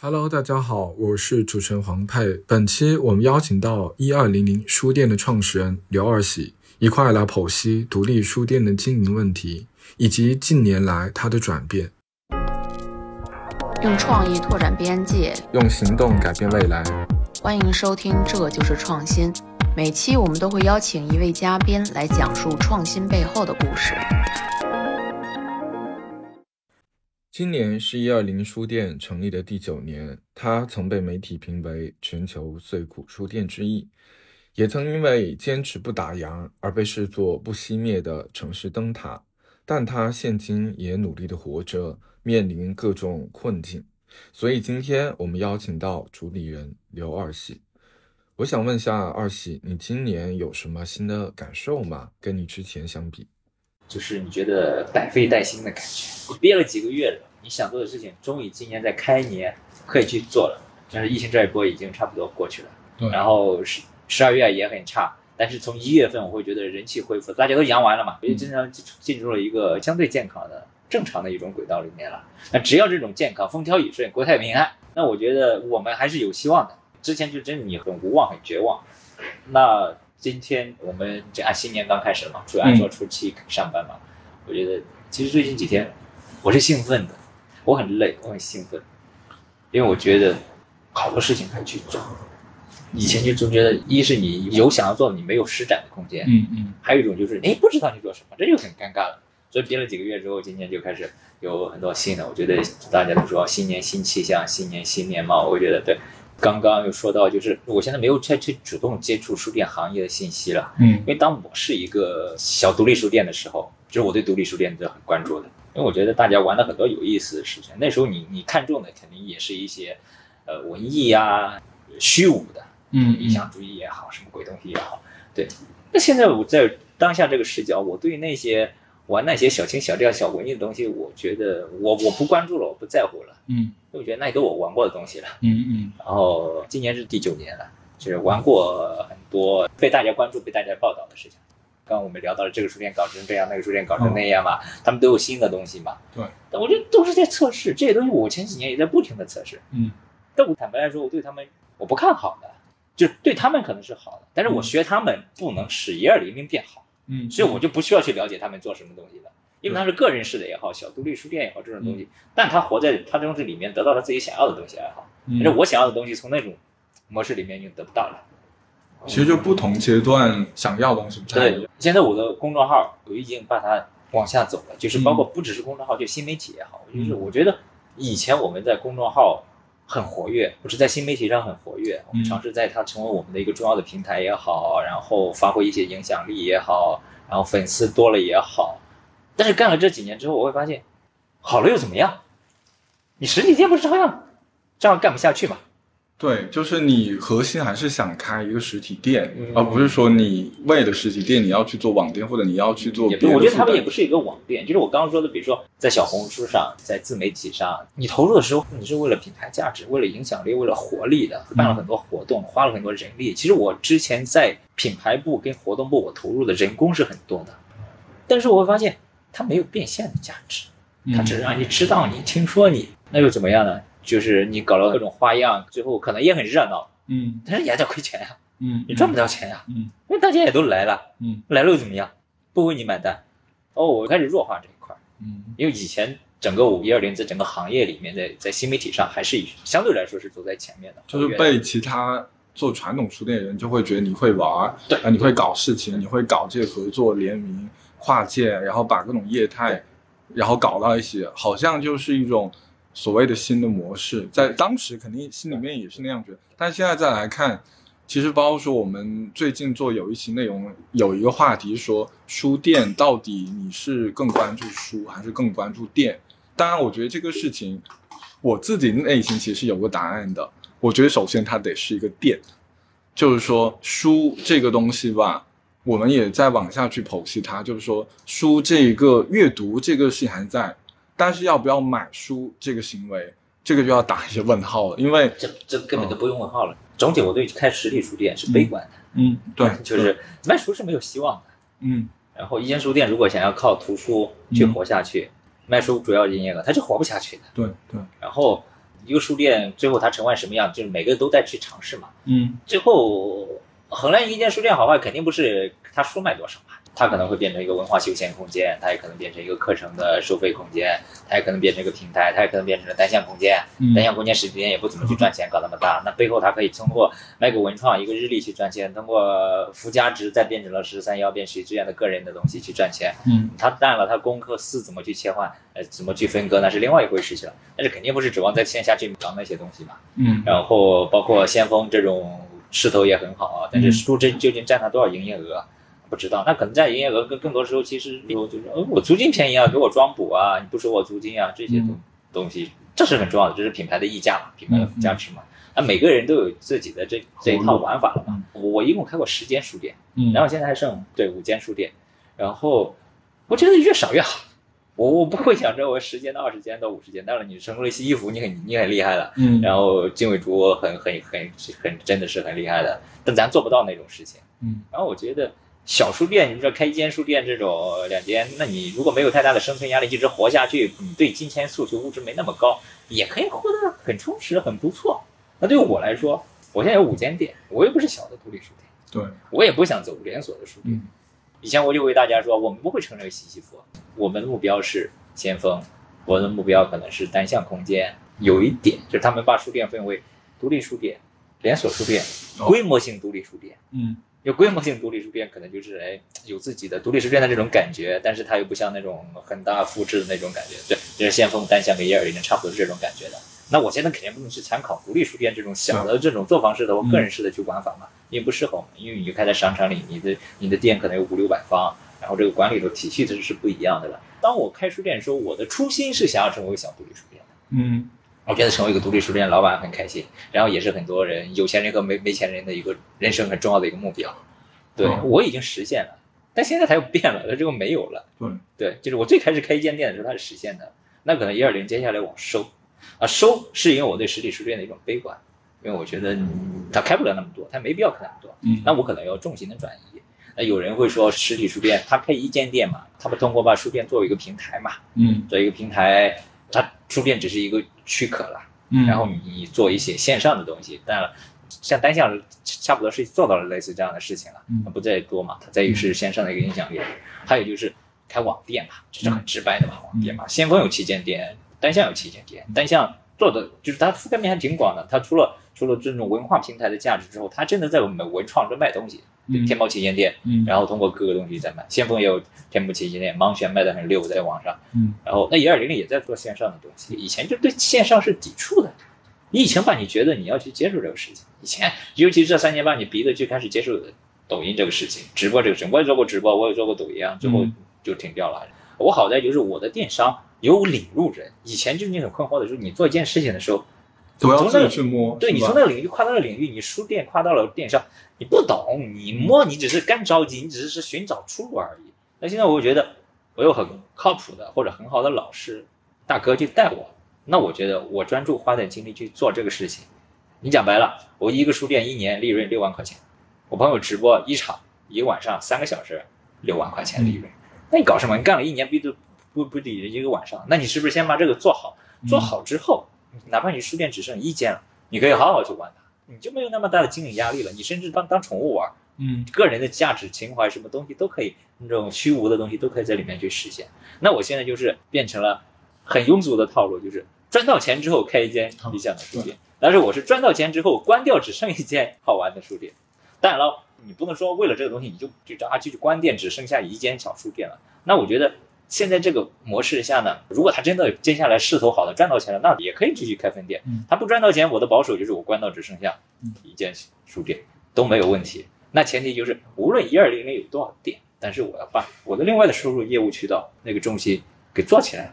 Hello，大家好，我是主持人黄佩。本期我们邀请到一二零零书店的创始人刘二喜，一块来剖析独立书店的经营问题，以及近年来它的转变。用创意拓展边界，用行动改变未来。欢迎收听《这就是创新》。每期我们都会邀请一位嘉宾来讲述创新背后的故事。今年是一二零书店成立的第九年，它曾被媒体评为全球最苦书店之一，也曾因为坚持不打烊而被视作不熄灭的城市灯塔。但它现今也努力的活着，面临各种困境。所以今天我们邀请到主理人刘二喜。我想问下二喜，你今年有什么新的感受吗？跟你之前相比，就是你觉得百废待兴的感觉。我憋了几个月了。你想做的事情，终于今年在开年可以去做了。但是疫情这一波已经差不多过去了，对。然后十十二月也很差，但是从一月份我会觉得人气恢复，大家都阳完了嘛，也经常进入了一个相对健康的、正常的一种轨道里面了。那只要这种健康、风调雨顺、国泰民安，那我觉得我们还是有希望的。之前就真的你很无望、很绝望。那今天我们这按新年刚开始嘛，主要按说初七上班嘛，我觉得其实最近几天我是兴奋的。我很累，我很兴奋，因为我觉得好多事情可以去做。以前就总觉得，一是你有想要做的，你没有施展的空间，嗯嗯。还有一种就是，哎，不知道你做什么，这就很尴尬了。所以憋了几个月之后，今年就开始有很多新的。我觉得大家都说新年新气象，新年新面貌。我觉得对。刚刚又说到，就是我现在没有再去主动接触书店行业的信息了，嗯。因为当我是一个小独立书店的时候，就是我对独立书店是很关注的。因为我觉得大家玩了很多有意思的事情，那时候你你看中的肯定也是一些，呃，文艺呀、虚无的，嗯，理想主义也好，什么鬼东西也好，对。那现在我在当下这个视角，我对那些玩那些小情小调、小文艺的东西，我觉得我我不关注了，我不在乎了，嗯，因为我觉得那都我玩过的东西了，嗯嗯。然后今年是第九年了，就是玩过很多被大家关注、被大家报道的事情。刚我们聊到了这个书店搞成这样，那个书店搞成那样嘛，他们都有新的东西嘛。对，但我觉得都是在测试这些东西。我前几年也在不停的测试。嗯，但我坦白来说，我对他们我不看好的，就对他们可能是好的，但是我学他们不能使一二零零变好。嗯，所以我就不需要去了解他们做什么东西的，因为他是个人式的也好，小独立书店也好，这种东西，但他活在他这东西里面，得到他自己想要的东西也好。但是我想要的东西从那种模式里面已经得不到了。其实就不同阶段想要东西不太一样。现在我的公众号我已经把它往下走了，就是包括不只是公众号，就新媒体也好，就是我觉得以前我们在公众号很活跃，不是在新媒体上很活跃，我们尝试在它成为我们的一个重要的平台也好，然后发挥一些影响力也好，然后粉丝多了也好。但是干了这几年之后，我会发现，好了又怎么样？你实体店不是照样照样干不下去吗？对，就是你核心还是想开一个实体店，而不是说你为了实体店你要去做网店，或者你要去做。我觉得他们也不是一个网店，就是我刚刚说的，比如说在小红书上，在自媒体上，你投入的时候，你是为了品牌价值，为了影响力，为了活力的，办了很多活动，花了很多人力。其实我之前在品牌部跟活动部，我投入的人工是很多的，但是我会发现它没有变现的价值，它只是让你知道你、听说你，那又怎么样呢？就是你搞了各种花样，最后可能也很热闹，嗯，但是也在亏钱呀，嗯，你赚不到钱呀，嗯，因为大家也都来了，嗯，来了又怎么样？不为你买单，哦，我开始弱化这一块，嗯，因为以前整个五一二零在整个行业里面，在在新媒体上还是相对来说是走在前面的，就是被其他做传统书店的人就会觉得你会玩，对。啊，你会搞事情，你会搞这些合作联名跨界，然后把各种业态，然后搞到一起，好像就是一种。所谓的新的模式，在当时肯定心里面也是那样觉得，但现在再来看，其实包括说我们最近做有一期内容，有一个话题说书店到底你是更关注书还是更关注店？当然，我觉得这个事情我自己内心其实有个答案的。我觉得首先它得是一个店，就是说书这个东西吧，我们也在往下去剖析它，就是说书这一个阅读这个事情还在。但是要不要买书这个行为，这个就要打一些问号了，因为这这根本就不用问号了。总体我对开实体书店是悲观的。嗯，对，就是卖书是没有希望的。嗯，然后一间书店如果想要靠图书去活下去，卖书主要营业额它是活不下去的。对对。然后一个书店最后它成为什么样，就是每个人都在去尝试嘛。嗯最后衡量一间书店好坏，肯定不是它书卖多少嘛，它可能会变成一个文化休闲空间，它也可能变成一个课程的收费空间，它也可能变成一个平台，它也可能变成了单向空间。嗯单向空间实体店也不怎么去赚钱，搞那么大，那背后它可以通过卖个文创一个日历去赚钱，通过附加值再变成了十三幺变许这样的个人的东西去赚钱。嗯它淡了，它功课四怎么去切换，呃，怎么去分割，那是另外一回事情了。但是肯定不是指望在线下去搞那些东西嘛。嗯然后包括先锋这种势头也很好啊，但是嗯书真究竟占它多少营业额？不知道，那可能在营业额更更多时候，其实比如就是，呃，我租金便宜啊，给我装补啊，你不收我租金啊，这些东嗯东西，这是很重要的，这是品牌的溢价嘛，品牌的嗯价值嘛。那每个人都有自己的这这一套玩法了嘛。我我一共开过十间书店，嗯，然后现在还剩对五间书店，然后我觉得越少越好。我我不会想着我十间到二十间到五十间，当然你成功了西衣服，你很你很厉害了，嗯然后经纬竹很很很很真的是很厉害的，但咱做不到那种事情。嗯然后我觉得小书店，你说开一间书店这种两间，那你如果没有太大的生存压力，一直活下去，你对金钱诉求物质没那么高，也可以活得很充实，很不错。那对我来说，我现在有五间店，我又不是小的独立书店，对，我也不想走连锁的书店。嗯以前我就为大家说，我们不会成为西西弗，我们的目标是先锋，我们的目标可能是单向空间。有一点就是他们把书店分为独立书店、连锁书店、哦规模性独立书店。嗯有规模性独立书店，可能就是哎有自己的独立书店的这种感觉，但是它又不像那种很大复制的那种感觉。对，就是先锋单向跟一二零差不多是这种感觉的。那我现在肯定不能去参考独立书店这种小的这种作坊式的我个人式的去玩法嘛，因为不适合我们，因为你就开在商场里，你的你的店可能有五六百方，然后这个管理的体系这是不一样的了。当我开书店的时候，我的初心是想要成为小独立书店的。嗯我觉得成为一个独立书店老板很开心，然后也是很多人有钱人和没没钱人的一个人生很重要的一个目标。对、嗯我已经实现了，但现在它又变了，它这个没有了。对，对，就是我最开始开一间店的时候，它是实现的，那可能一二零接下来往收，啊收是因为我对实体书店的一种悲观，因为我觉得嗯它开不了那么多，它没必要开那么多，嗯那我可能要重心的转移。那有人会说实体书店它开一间店嘛，他们通过把书店作为一个平台嘛，嗯作为一个平台，它书店只是一个躯壳了。嗯，然后你做一些线上的东西，当然了，像单向差不多是做到了类似这样的事情了，嗯它不再多嘛，它在于是线上的一个影响力。还有就是开网店嘛，这是很直白的嘛，网店嘛，先锋有旗舰店，单向有旗舰店，单向做的就是它覆盖面还挺广的，它除了除了这种文化平台的价值之后，它真的在我们文创这卖东西，嗯天猫旗舰店，嗯然后通过各个东西在卖，先锋也有天猫旗舰店，盲选卖的很溜，在网上。嗯然后那一二零零也在做线上的东西，以前就对线上是抵触的。你以前吧，你觉得你要去接受这个事情，以前尤其是这三年半，你逼着就开始接受抖音这个事情，直播这个事情。我也做过直播，我也做过抖音啊，最后嗯就停掉了。我好在就是我的电商有领路人，以前就是你很困惑的就是，你做一件事情的时候，都要自从那个己去摸，对你从那个领域跨到了领域，你书店跨到了电商，你不懂，你摸你只是干着急，你只是寻找出路而已。那现在我觉得我有很靠谱的或者很好的老师大哥去带我，那我觉得我专注花点精力去做这个事情。你讲白了，我一个书店一年利润六万块钱，我朋友直播一场一个晚上三个小时六万块钱利润，那你搞什么？你干了一年不就不不抵一个晚上？那你是不是先把这个做好？做好之后，哪怕你书店只剩一间了，你可以好好去玩它，你就没有那么大的经营压力了。你甚至当当宠物玩，嗯个人的价值、情怀什么东西都可以，那种虚无的东西都可以在里面去实现。那我现在就是变成了很庸俗的套路，就是赚到钱之后开一间理想的书店，但是我是赚到钱之后关掉，只剩一间好玩的书店。当然了，你不能说为了这个东西你就就啊就去关店，只剩下一间小书店了。那我觉得现在这个模式下呢，如果他真的接下来势头好了赚到钱了，那也可以继续开分店。嗯他不赚到钱，我的保守就是我关到只剩下嗯一间书店都没有问题。那前提就是无论一二零零有多少店，但是我要把我的另外的收入业务渠道那个重心给做起来。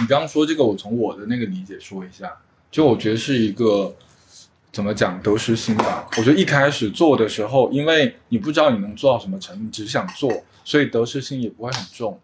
你刚刚说这个，我从我的那个理解说一下，就我觉得是一个怎么讲得失心吧。我觉得一开始做的时候，因为你不知道你能做到什么程度，你只想做，所以得失心也不会很重。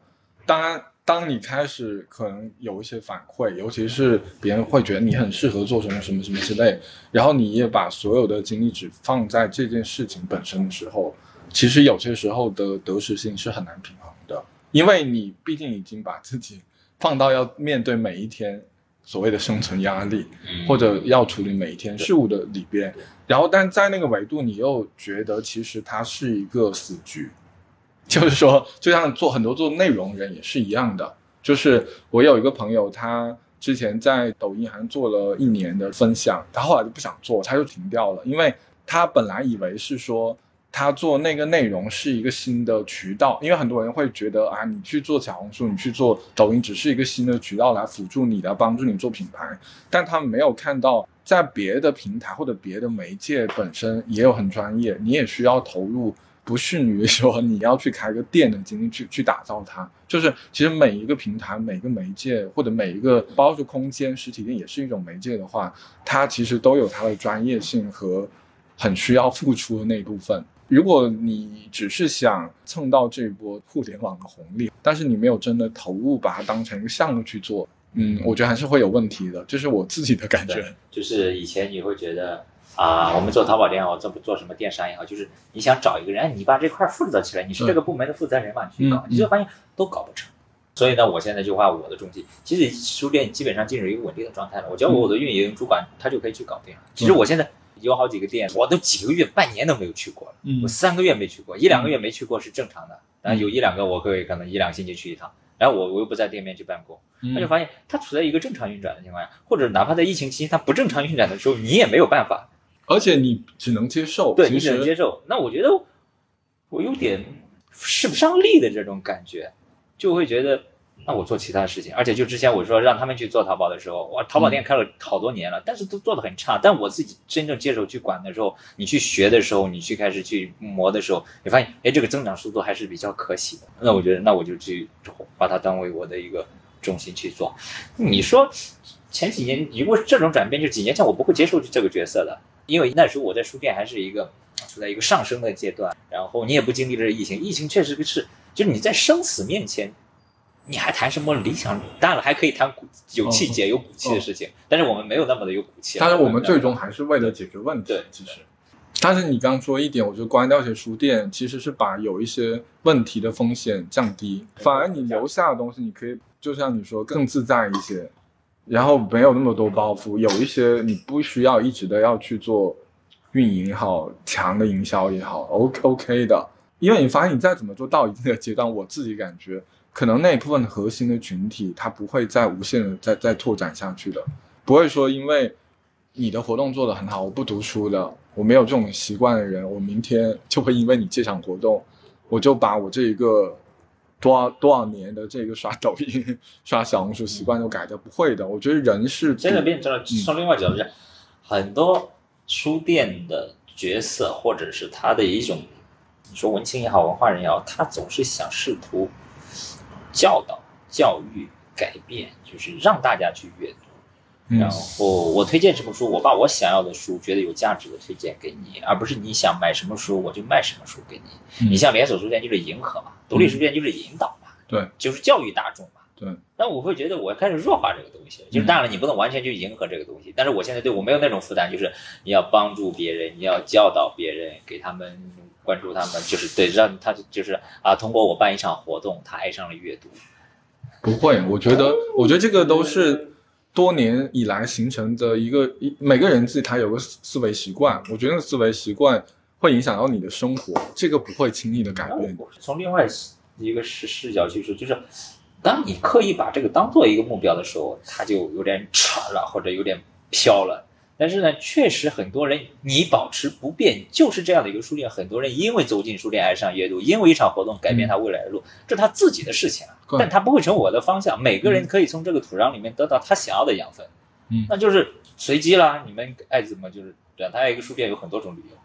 当然，当你开始可能有一些反馈，尤其是别人会觉得你很适合做什么什么什么之类，然后你也把所有的精力只放在这件事情本身的时候，其实有些时候的得失心是很难平衡的，因为你毕竟已经把自己放到要面对每一天所谓的生存压力，嗯或者要处理每一天事物的里边，然后但在那个维度，你又觉得其实它是一个死局，就是说，就像做很多做内容人也是一样的，就是我有一个朋友，他之前在抖音好像做了一年的分享，他后来就不想做，他就停掉了，因为他本来以为是说。他做那个内容是一个新的渠道，因为很多人会觉得啊，你去做小红书，你去做抖音，只是一个新的渠道来辅助你的，帮助你做品牌。但他们没有看到，在别的平台或者别的媒介本身也有很专业，你也需要投入，不逊于说你要去开个店的精力去去打造它。就是其实每一个平台、每个媒介或者每一个包括空间、实体店也是一种媒介的话，它其实都有它的专业性和很需要付出的那一部分。如果你只是想蹭到这一波互联网的红利，但是你没有真的投入把它当成一个项目去做，嗯，我觉得还是会有问题的，这是我自己的感觉。就是以前你会觉得啊，我们做淘宝店也好，做做什么电商也好，就是你想找一个人，哎，你把这块负责起来，你是这个部门的负责人嘛，你去搞，嗯你就发现都搞不成。所以呢，我现在就画我的重心，其实书店基本上进入一个稳定的状态了。我交给我的运营主管，他就可以去搞定了。其实我现在有好几个店，我都几个月、半年都没有去过了。嗯我三个月没去过，一两个月没去过是正常的。然后有一两个我会可能一两个星期去一趟，然后我我又不在店面去办公，嗯他就发现他处在一个正常运转的情况下，或者哪怕在疫情期间他不正常运转的时候，你也没有办法，而且你只能接受，对你只能接受。那我觉得我有点使不上力的这种感觉，就会觉得。那我做其他事情，而且就之前我说让他们去做淘宝的时候，哇，淘宝店开了好多年了，但是都做的很差。但我自己真正接手去管的时候，你去学的时候，你去开始去磨的时候，你发现，哎，这个增长速度还是比较可喜的。那我觉得，那我就去把它当为我的一个重心去做。你说前几年如果这种转变，就几年前我不会接受这个角色的，因为那时候我在书店还是一个处在一个上升的阶段，然后你也不经历这疫情，疫情确实是，就是你在生死面前。你还谈什么理想？当然了还可以谈骨有气节、有骨气的事情，但是我们没有那么的有骨气。但是我们最终还是为了解决问题对，其实。但是你刚刚说一点，我觉得关掉一些书店，其实是把有一些问题的风险降低，反而你留下的东西，你可以就像你说更自在一些，然后没有那么多包袱，有一些你不需要一直的要去做运营也好，强的营销也好，OK OK 的，因为你发现你再怎么做到一定的阶段，我自己感觉。可能那一部分核心的群体，它不会再无限的再再拓展下去的，不会说因为你的活动做得很好，我不读书的，我没有这种习惯的人，我明天就会因为你这场活动，我就把我这一个多少多少年的这个刷抖音、刷小红书习惯都改掉，不会的。我觉得人是真的变成了从另外角度讲，很多书店的角色或者是他的一种，你说文青也好，文化人也好，他总是想试图。教导、教育、改变，就是让大家去阅读。嗯然后我推荐什么书，我把我想要的书，觉得有价值的推荐给你，而不是你想买什么书我就卖什么书给你。嗯你像连锁书店就是迎合嘛，独立书店就是引导嘛，对，就是教育大众嘛。对，那我会觉得我开始弱化这个东西，就是当然了，你不能完全去迎合这个东西，但是我现在对我没有那种负担，就是你要帮助别人，你要教导别人，给他们关注他们，就是对，让他就是啊，通过我办一场活动，他爱上了阅读。不会，我觉得，我觉得这个都是多年以来形成的一个一每个人自己他有个思维习惯，我觉得思维习惯会影响到你的生活，这个不会轻易的改变。从另外一个视视角去说，就是当你刻意把这个当做一个目标的时候，它就有点扯了，或者有点飘了。但是呢，确实很多人你保持不变，就是这样的一个书店。很多人因为走进书店爱上阅读，因为一场活动改变他未来的路，这是他自己的事情啊。但他不会成我的方向。每个人可以从这个土壤里面得到他想要的养分，嗯那就是随机啦。你们爱怎么就是对啊。他一个书店有很多种理由。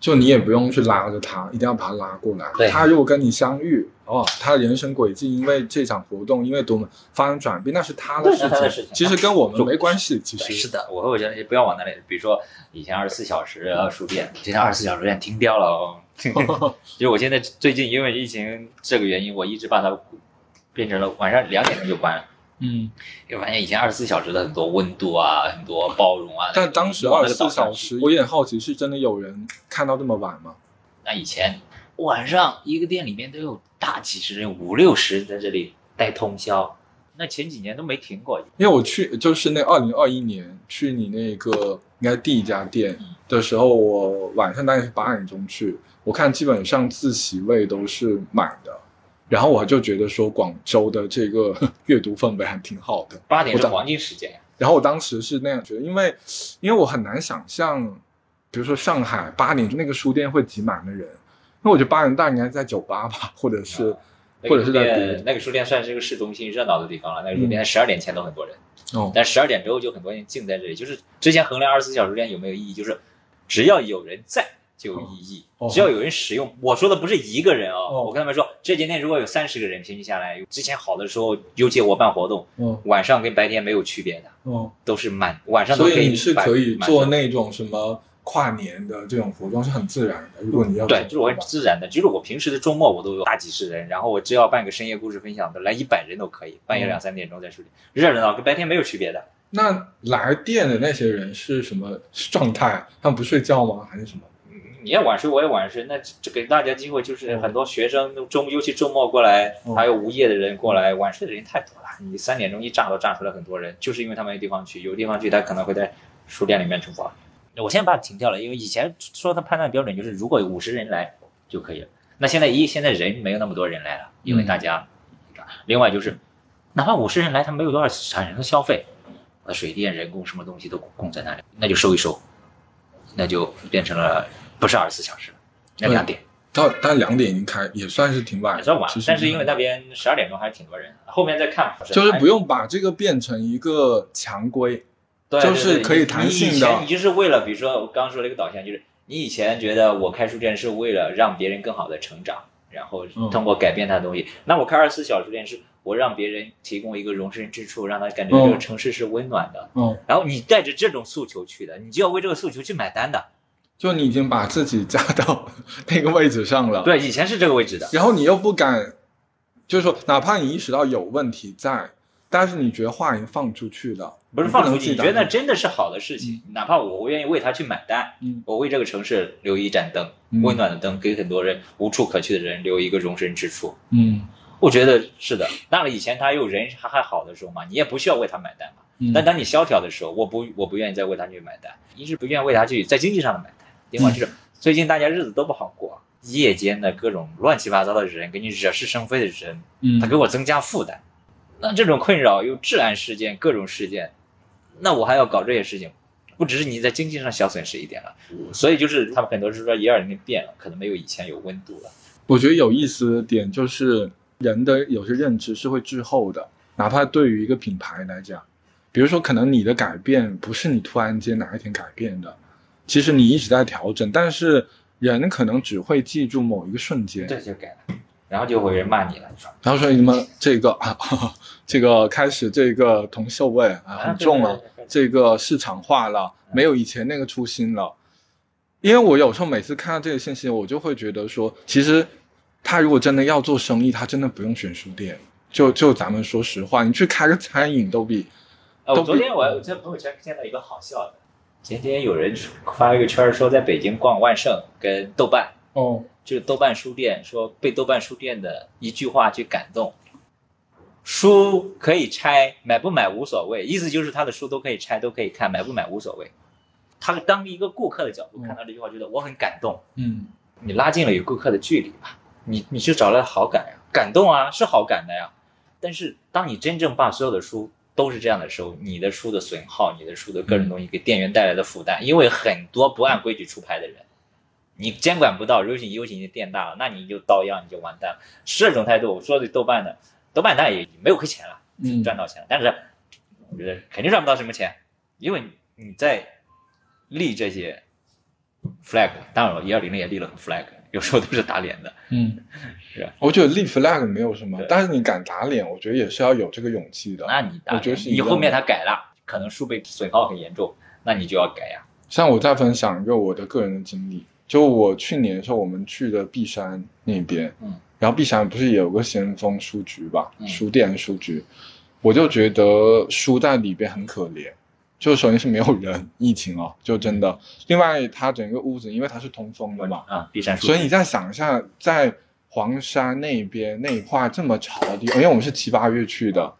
就你也不用去拉着他，一定要把他拉过来。对他如果跟你相遇，哦，他的人生轨迹因为这场活动，因为多么发生转变，那是他的事情，其实跟我们没关系。其实是的，我会觉得不要往那里，比如说以前二十四小时书店，现在二十四小时书店停掉了哦。其实我现在最近因为疫情这个原因，我一直把它变成了晚上两点钟就关。嗯，因为发现以前二十四小时的很多温度啊，很多包容啊。但当时二十四小时，我有点好奇，是真的有人看到这么晚吗？那以前晚上一个店里面都有大几十人，五六十在这里待通宵。那前几年都没停过。因为我去就是那二零二一年去你那个应该第一家店的时候，我晚上大概是八点钟去，我看基本上自习位都是满的，然后我就觉得说广州的这个 阅读氛围还挺好的。八点是黄金时间呀。然后我当时是那样觉得，因为因为我很难想象，比如说上海八点那个书店会挤满的人，因为我觉得八点大应该在酒吧吧，或者是、那或者是个书店那个书店算是一个市中心热闹的地方了。那个书店十二点前都很多人，哦，但十二点之后就很多人静在这里。就是之前衡量二十四小时店有没有意义，就是只要有人在就有意义，哦只要有人使用。我说的不是一个人啊、哦我跟他们说，这几天如果有三十个人，平均下来，之前好的时候，尤其我办活动，嗯晚上跟白天没有区别的，嗯，都是满，晚上都可所以你是可以做那种什么跨年的这种活动，是很自然的。如果你要对，就是我很自然的，就是我平时的周末我都有大几十人，然后我只要办个深夜故事分享的，来一百人都可以，半夜嗯两三点钟在书里，热热闹，跟白天没有区别的。那来店的那些人是什么状态？他们不睡觉吗？还是什么？你也晚睡，我也晚睡，那这给大家机会就是很多学生周尤其周末过来，嗯还有无业的人过来，晚睡的人太多了。你三点钟一炸都炸出来很多人，就是因为他们没地方去，有地方去他可能会在书店里面出发。我现在把它停掉了，因为以前说的判断标准就是如果有五十人来就可以了。那现在一现在人没有那么多人来了，因为大家，另外就是哪怕五十人来，他没有多少产生的消费，呃，水电、人工什么东西都供在那里，那就收一收，那就变成了不是二十四小时，那两点到但两点已经开，也算是挺晚的，也算晚但是因为那边十二点钟还是挺多人，后面再看就是不用把这个变成一个强规。对，就是可以弹性的你以前你就是为了，比如说我刚刚说了一个导向，就是你以前觉得我开书店是为了让别人更好的成长，然后嗯通过改变他的东西。那我开二十四小时书店是我让别人提供一个容身之处，让他感觉这个嗯城市是温暖的。嗯，然后你带着这种诉求去的，你就要为这个诉求去买单的。就你已经把自己架到 那个位置上了，对，以前是这个位置的。然后你又不敢，就是说，哪怕你意识到有问题在，但是你觉得话已经放出去了，不是放出去，你觉得那真的是好的事情，哪怕我愿意为他去买单，嗯我为这个城市留一盏灯，嗯温暖的灯，给很多人无处可去的人留一个容身之处。嗯我觉得是的。当然，以前他又人还还好的时候嘛，你也不需要为他买单嘛。嗯，但当你萧条的时候，我不我不愿意再为他去买单，一是不愿意为他去在经济上的买单，另外就是最近大家日子都不好过，夜间的各种乱七八糟的人，给你惹是生非的人，嗯他给我增加负担。那这种困扰又治安事件、各种事件，那我还要搞这些事情，不只是你在经济上小损失一点了，所以就是他们很多是说一二年变了，可能没有以前有温度了。我觉得有意思的点就是人的有些认知是会滞后的，哪怕对于一个品牌来讲，比如说可能你的改变不是你突然间哪一天改变的，其实你一直在调整，但是人可能只会记住某一个瞬间，这就改了，然后就会有人骂你了，然后说你们这个啊，这个开始这个铜臭味啊很重了，这个市场化了，没有以前那个初心了。因为我有时候每次看到这个信息，我就会觉得说，其实他如果真的要做生意，他真的不用选书店。就就咱们说实话，你去开个餐饮都比呃，我昨天我在朋友圈见到一个好笑的，前天有人发一个圈儿说在北京逛万盛跟豆瓣，哦，就是豆瓣书店，说被豆瓣书店的一句话去感动，书可以拆，买不买无所谓，意思就是他的书都可以拆，都可以看，买不买无所谓。他当一个顾客的角度看到这句话，觉得我很感动，嗯。你拉近了与顾客的距离吧，你你去找了好感呀，感动啊，是好感的呀。但是当你真正把所有的书都是这样的时候，你的书的损耗，你的书的各种东西给店员带来的负担，因为很多不按规矩出牌的人，你监管不到，尤其尤其你店大了，那你就遭殃，你就完蛋了。是这种态度。我说的豆瓣的，豆瓣当然也没有亏钱了，嗯赚到钱了，但是我觉得肯定赚不到什么钱，因为你在立这些 flag，当然了，一二零零也立了很 flag，有时候都是打脸的。嗯，是啊我觉得立 flag 没有什么，但是你敢打脸，我觉得也是要有这个勇气的。那你打我觉得是你后面他改了，可能书被损耗很严重，那你就要改呀。像我再分享一个我的个人的经历，就我去年的时候，我们去的璧山那边，嗯，然后璧山不是有个先锋书局吧，嗯书店书局，我就觉得书在里边很可怜，就首先是没有人，疫情哦，就真的，另外它整个屋子因为它是通风的嘛，啊，避山书，所以你再想一下，在黄山那边那一块这么潮的地方，因为我们是七八月去的，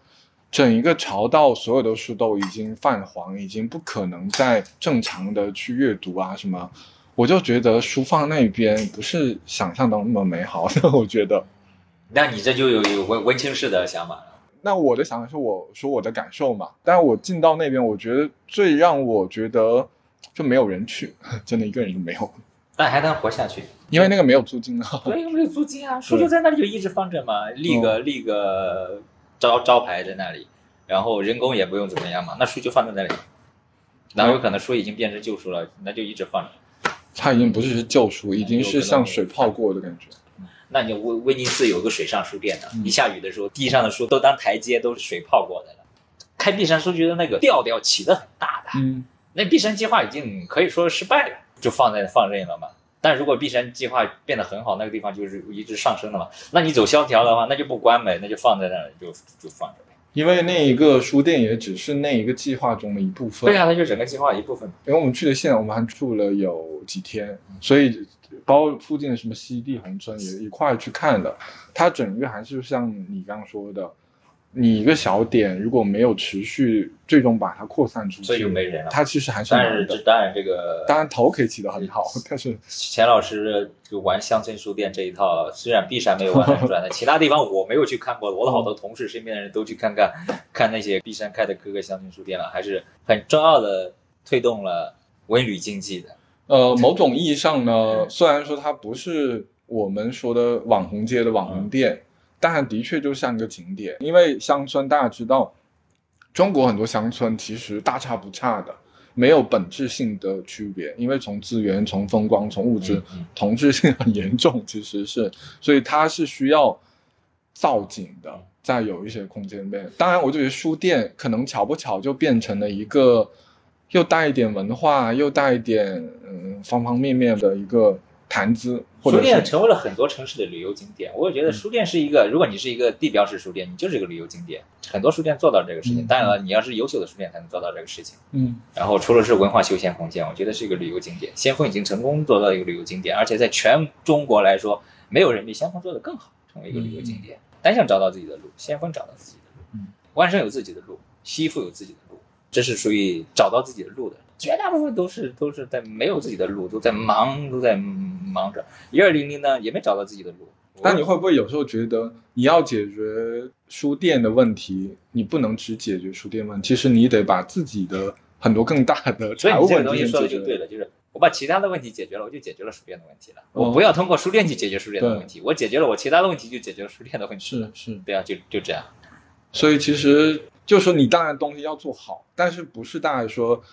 整一个潮道所有的书都已经泛黄，已经不可能再正常的去阅读啊什么，我就觉得书放那边不是想象中那么美好的，我觉得。那你这就有有文文青式的想法了。那我的想法是我说我的感受嘛，但是我进到那边，我觉得最让我觉得就没有人去，真的一个人都没有，但还能活下去，因为那个没有租金啊。对，没有租金啊，书就在那里就一直放着嘛，立个立个招招牌在那里，然后人工也不用怎么样嘛，那书就放在那里，然后有可能书已经变成旧书了，那就一直放着。它已经不是旧书，已经是像水泡过的感觉。那你威威尼斯有个水上书店的，一下雨的时候，地上的书都当台阶，都是水泡过的了。开碧山书局的那个调调起的很大的，嗯，那碧山计划已经可以说失败了，就放在放任了嘛。但如果碧山计划变得很好，那个地方就是一直上升了嘛。那你走萧条的话，那就不关门，那就放在那儿，就就放着呗。因为那一个书店也只是那一个计划中的一部分。对啊，它就整个计划一部分。因为我们去的县，我们还住了有几天，所以。包括附近的什么西递宏村也一块去看了，它整个还是像你刚刚说的，你一个小点如果没有持续，最终把它扩散出去，所以就没人了。它其实还是但是当然这个当然头可以起得很好，但是钱老师就玩乡村书店这一套，虽然璧山没有玩很转，但 其他地方我没有去看过，我的好多同事身边的人都去看看，看那些璧山开的各个乡村书店了，还是很重要的推动了文旅经济的。呃，某种意义上呢，虽然说它不是我们说的网红街的网红店，但的确就像一个景点。因为乡村大家知道，中国很多乡村其实大差不差的，没有本质性的区别。因为从资源、从风光、从物质，同质性很严重，其实是，所以它是需要造景的，在有一些空间里面。当然，我觉得书店可能巧不巧就变成了一个。又带一点文化，又带一点嗯方方面面的一个谈资。书店成为了很多城市的旅游景点。我也觉得书店是一个，如果你是一个地标式书店，你就是一个旅游景点。很多书店做到这个事情，当然了，你要是优秀的书店才能做到这个事情。嗯。然后除了是文化休闲空间，我觉得是一个旅游景点。先锋已经成功做到一个旅游景点，而且在全中国来说，没有人比先锋做的更好，成为一个旅游景点。单向找到自己的路，先锋找到自己的路，嗯，万盛有自己的路，西富有自己的路。这是属于找到自己的路的，绝大部分都是都是在没有自己的路，都在忙，都在忙着。一二零零呢，也没找到自己的路。那你会不会有时候觉得，你要解决书店的问题，你不能只解决书店问题，其实你得把自己的很多更大的财务问题说的就对了，就是我把其他的问题解决了，我就解决了书店的问题了。我不要通过书店去解决书店的问题，我解决了我其他的问题，就解决了书店的问题。是是，对啊，就就这样。所以其实。就说你当然东西要做好，但是不是大家说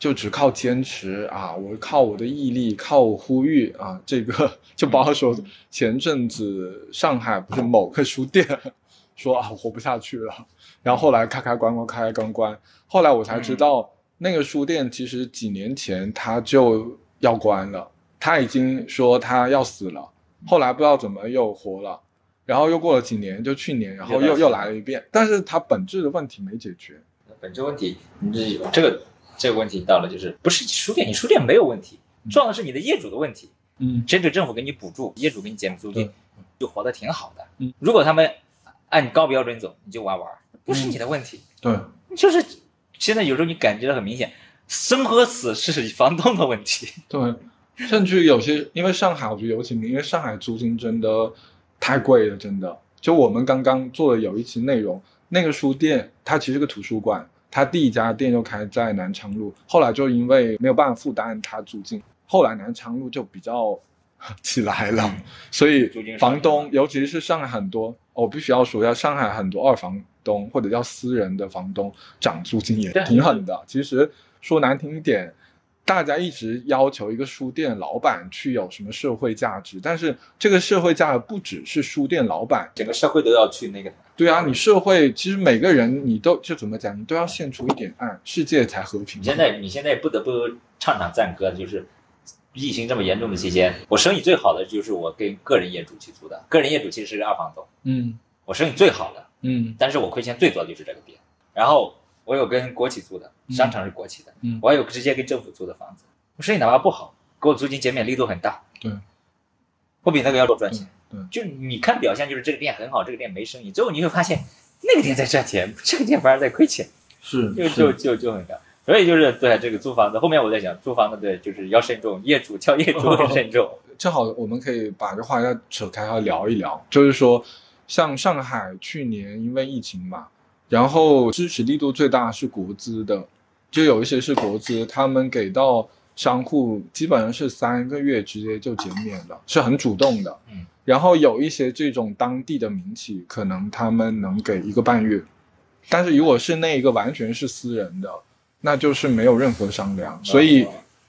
就只靠坚持啊？我靠我的毅力，靠我呼吁啊！这个就包括说前阵子上海不是某个书店 说啊活不下去了，然后后来开开关关开开关关，后来我才知道那个书店其实几年前他就要关了，他已经说他要死了，后来不知道怎么又活了。然后又过了几年，就去年，然后又又来了一遍，但是它本质的问题没解决。本质问题，你这这个这个问题到了，就是不是书店，你书店没有问题，重要的是你的业主的问题。嗯，甚至政府给你补助，业主给你减租金，就活得挺好的。嗯，如果他们按高标准走，你就玩玩，不是你的问题。对，就是现在有时候你感觉到很明显，生和死是房东的问题。对，甚至有些因为上海，我觉得尤其因为上海租金真的。太贵了，真的。就我们刚刚做的有一期内容，那个书店它其实是个图书馆，它第一家店就开在南昌路，后来就因为没有办法负担他租金，后来南昌路就比较起来了。所以房东，尤其是上海很多，我必须要说一下，上海很多二房东或者叫私人的房东涨租金也挺狠的。其实说难听一点。大家一直要求一个书店老板去有什么社会价值，但是这个社会价值不只是书店老板，整个社会都要去那个。对啊，你社会其实每个人你都就怎么讲，你都要献出一点爱，世界才和平。你现在你现在不得不唱唱赞歌，就是疫情这么严重的期间，我生意最好的就是我跟个人业主去租的，个人业主其实是个二房东，嗯，我生意最好的，嗯，但是我亏钱最多的就是这个店，然后。我有跟国企租的商场是国企的，嗯，我还有直接跟政府租的房子。我生意哪怕不好，给我租金减免力度很大，对，我比那个要多赚钱。对，就你看表现，就是这个店很好，这个店没生意。最后你会发现，那个店在赚钱，这个店反而在亏钱，是就就就就很尴尬。所以就是对这个租房子，后面我在想，租房子对就是要慎重，业主叫业主很慎重。正好我们可以把这话要扯开，要聊一聊，就是说，像上海去年因为疫情嘛，然后支持力度最大是国资的，就有一些是国资，他们给到商户基本上是三个月直接就减免了，是很主动的。嗯，然后有一些这种当地的民企，可能他们能给一个半月，但是如果是那一个完全是私人的，那就是没有任何商量，所以。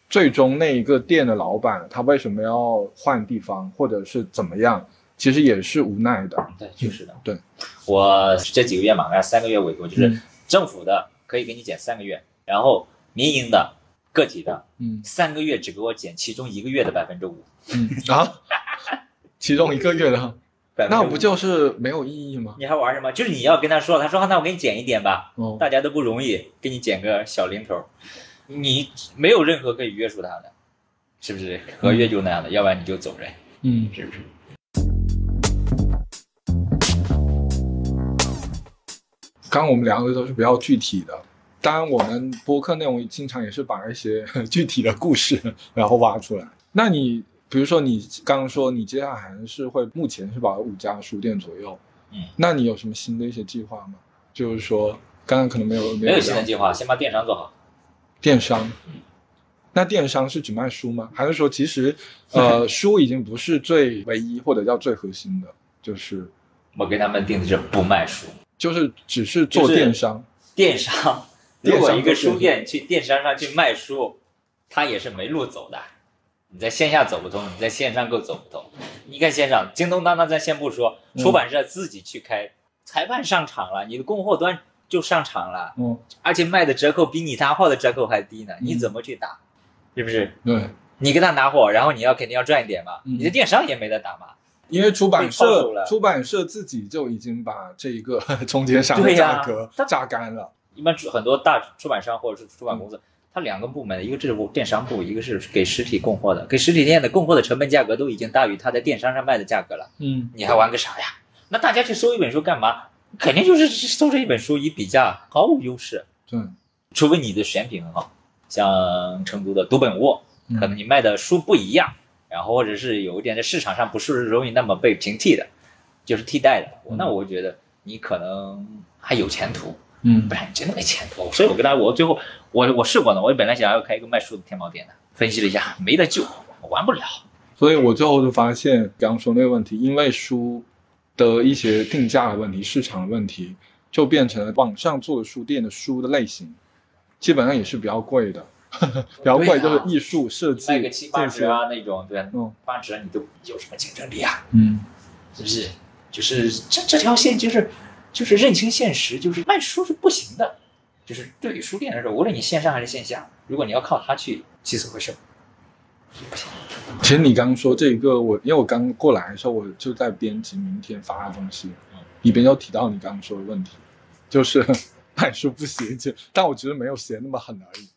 最终那一个店的老板，他为什么要换地方，或者是怎么样，其实也是无奈的。对，就是的。对，我这几个月嘛，那三个月委托，就是嗯政府的可以给你减三个月，然后民营的、个体的嗯三个月只给我减其中一个月的百分之五。嗯啊，其中一个月的，5%那不就是没有意义吗？你还玩什么？就是你要跟他说，他说那我给你减一点吧，哦，大家都不容易，给你减个小零头，你没有任何可以约束他的，是不是？合约就那样的，要不然你就走人，嗯，是不是？刚刚我们聊的都是比较具体的，当然我们播客内容经常也是把一些具体的故事然后挖出来。那你比如说你刚刚说你接下来还是会目前是保五家书店左右，嗯，那你有什么新的一些计划吗？就是说刚刚可能没有没有新的计划，先把电商做好。电商。那电商是只卖书吗？还是说其实，呃，书已经不是最唯一或者叫最核心的，就是我给他们定的是不卖书，就是只是做电商，电商。如果一个书店去电商上去卖书，他也是没路走的。你在线下走不通，你在线上更走不通。你看线上，京东、当当咱先不说，嗯出版社自己去开，裁判上场了，你的供货端就上场了，嗯，而且卖的折扣比你拿货的折扣还低呢，嗯你怎么去打？是不是？对，你跟他拿货，然后你要肯定要赚一点嘛，嗯你的电商也没得打嘛。因为出版社出版社自己就已经把这一个中间商的价格榨干了，一般很多大出版商或者是出版公司，它两个部门，一个是电商部，一个是给实体供货的，给实体店的供货的成本价格都已经大于它在电商上卖的价格了，嗯。你还玩个啥呀？那大家去搜一本书干嘛？肯定就是搜这一本书以比价，毫无优势，对，除非你的选品很好，像成都的读本屋，嗯。可能你卖的书不一样，然后或者是有一点在市场上不是容易那么被平替的，就是替代的，嗯那我觉得你可能还有前途。嗯不然你真的没前途。所以我跟他，我最后我我试过呢，我本来想要开一个卖书的天猫店的，分析了一下，没得救，我玩不了。所以我最后就发现刚刚说那个问题，因为书的一些定价的问题、市场的问题，就变成了网上做的书店的书的类型，基本上也是比较贵的，比较贵就是艺术设计卖个七八十啊那种，对，嗯八十你都有什么竞争力啊？嗯是不是？就是这这条线就是就是认清现实，就是卖书是不行的。就是对于书店来说，无论你线上还是线下，如果你要靠它去起死回生，不行。其实你刚刚说这一个，我因为我刚过来的时候，我就在编辑明天发的东西嗯，里边又提到你刚刚说的问题，就是卖书不行，就但我觉得没有写那么狠而已。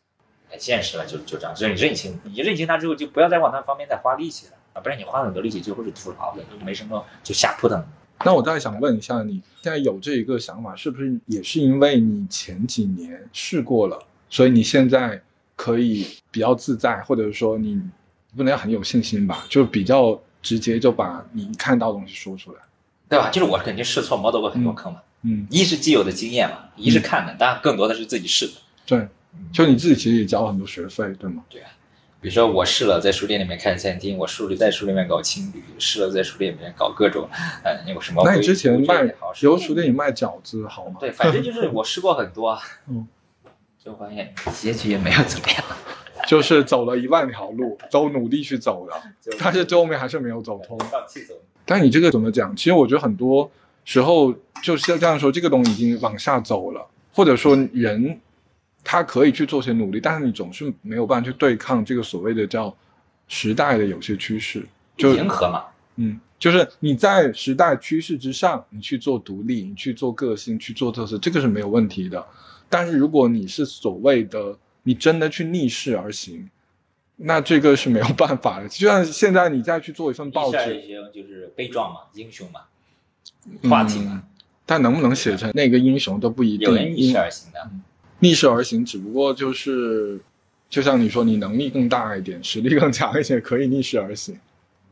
很现实了，就就这样。所以你认清，你认清它之后，就不要再往那方面再花力气了啊，不然你花很多力气最后是徒劳的，就没什么，就瞎扑腾。那我再想问一下，你现在有这一个想法，是不是也是因为你前几年试过了，所以你现在可以比较自在，或者说你不能很有信心吧，就比较直接就把你看到的东西说出来。对吧？就是我肯定试错摸到过很多坑嘛，嗯，一是既有的经验嘛，一是看的，当然更多的是自己试的。对，就你自己其实也交了很多学费，对吗？对啊比如说我试了在书店里面开餐厅，我试了在书店里面搞青旅，试了在书店里面搞各种，呃，有什么那你之前卖也好油书店里卖饺子好吗？对，反正就是我试过很多啊，嗯，最后发现结局也没有怎么样，就是走了一万条路，都努力去走了，但是最后面还是没有走通。但你这个怎么讲？其实我觉得很多时候就是这样说，这个东西已经往下走了，或者说人他可以去做些努力，但是你总是没有办法去对抗这个所谓的叫时代的有些趋势。就迎合嘛，嗯，就是你在时代趋势之上，你去做独立，你去做个性，去做特色，这个是没有问题的。但是如果你是所谓的你真的去逆势而行，那这个是没有办法的。就像现在你再去做一份报纸，一些就是悲壮嘛，英雄嘛，话题嘛，但能不能写成那个英雄都不一定。有人逆势而行的，逆势而行，只不过就是，就像你说，你能力更大一点，实力更强一些，可以逆势而行。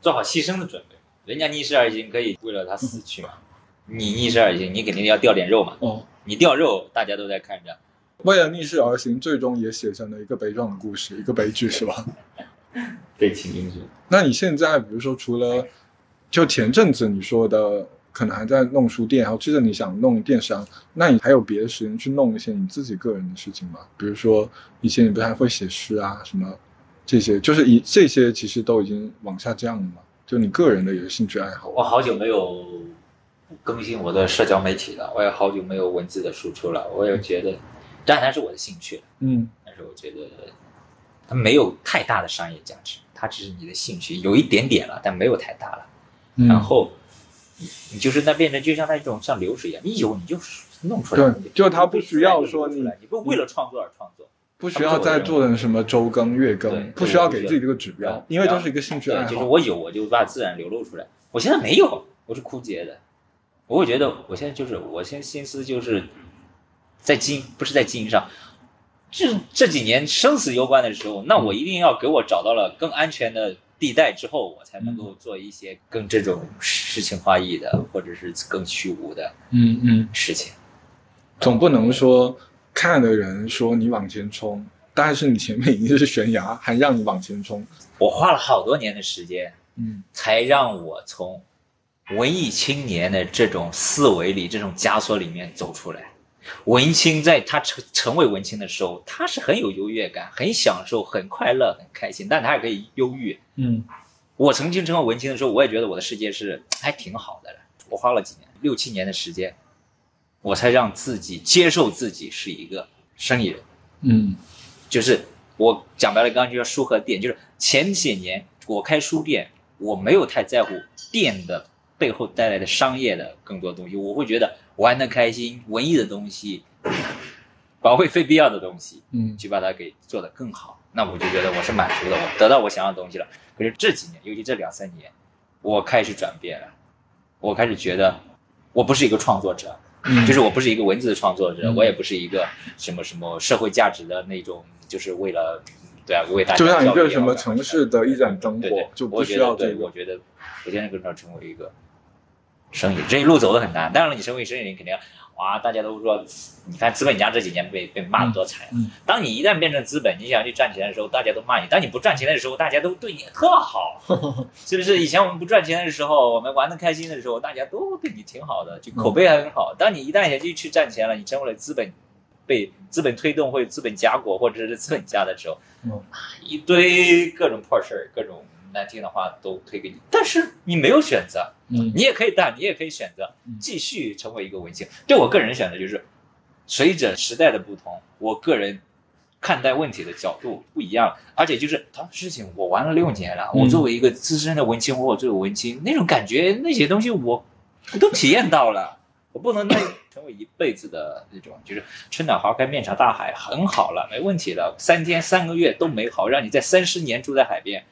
做好牺牲的准备。人家逆势而行可以为了他死去嘛，你逆势而行，你肯定要掉点肉嘛。哦，你掉肉，大家都在看着。为了逆势而行，最终也写成了一个悲壮的故事，一个悲剧，是吧？悲情英雄。那你现在，比如说，除了就前阵子你说的，可能还在弄书店，然后接着你想弄电商，那你还有别的时间去弄一些你自己个人的事情吗？比如说，以前你不是还会写诗啊，什么这些，就是以这些其实都已经往下降了嘛？就你个人的一个兴趣爱好。我好久没有更新我的社交媒体了，我也好久没有文字的输出了。我也觉得，当然它是我的兴趣了，嗯但是我觉得它没有太大的商业价值，它只是你的兴趣，有一点点了，但没有太大了。嗯，然后你你就是那变成就像那种像流水一样，你有你就弄出来，对就他不需要说你你不会为了创作而创作。不需要再做成什么周更、月更，不需要给自己这个指标，因为都是一个兴趣爱好，就是。我有我就把自然流露出来。我现在没有，我是枯竭的。我会觉得我现在就是，我现在心思就是在经，不是在经营上。这这几年生死攸关的时候，那我一定要给我找到了更安全的地带之后，我才能够做一些更这种诗情画意的，或者是更虚无的嗯嗯，事情。总不能说看的人说你往前冲，但是你前面已经是悬崖，还让你往前冲。我花了好多年的时间，嗯才让我从文艺青年的这种思维里、这种枷锁里面走出来。文青在他成成为文青的时候，他是很有优越感、很享受、很快乐、很开心，但他也可以忧郁。嗯我曾经成为文青的时候，我也觉得我的世界是还挺好的了。我花了几年，六七年的时间，我才让自己接受自己是一个生意人。嗯就是我讲白了，刚刚就叫书和店，就是前些年我开书店，我没有太在乎店的背后带来的商业的更多东西，我会觉得玩的开心，文艺的东西，宝贵非必要的东西，嗯去把它给做得更好，那我就觉得我是满足的，我得到我想要的东西了。可是这几年，尤其这两三年，我开始转变了，我开始觉得我不是一个创作者，嗯，就是我不是一个文字的创作者，嗯我也不是一个什么什么社会价值的那种，就是为了对啊为大家就像一个什么城市的一盏灯对对，，火就不需要这个。我觉得我现在更要成为一个生意人，这一路走的很难。当然了，你成为生意人肯定哇，大家都说，你看资本家这几年被被骂得多惨。嗯嗯当你一旦变成资本，你想去赚钱的时候，大家都骂你；当你不赚钱的时候，大家都对你特好，是不是？以前我们不赚钱的时候，我们玩的开心的时候，大家都对你挺好的，就口碑还很好。当你一旦想去去赚钱了，你成为了资本。被资本推动或者资本家国或者是资本家的时候，嗯一堆各种破事儿、各种难听的话都推给你，但是你没有选择，嗯你也可以淡你也可以选择嗯继续成为一个文青。对我个人选择就是，随着时代的不同，我个人看待问题的角度不一样，而且就是同事情，我玩了六年了，嗯我作为一个资深的文青，或者作为文青那种感觉，那些东西我我都体验到了。我不能再成为一辈子的那种，就是春暖花开、面朝大海，很好了，没问题了。三天三个月都美好，让你在三十年住在海边，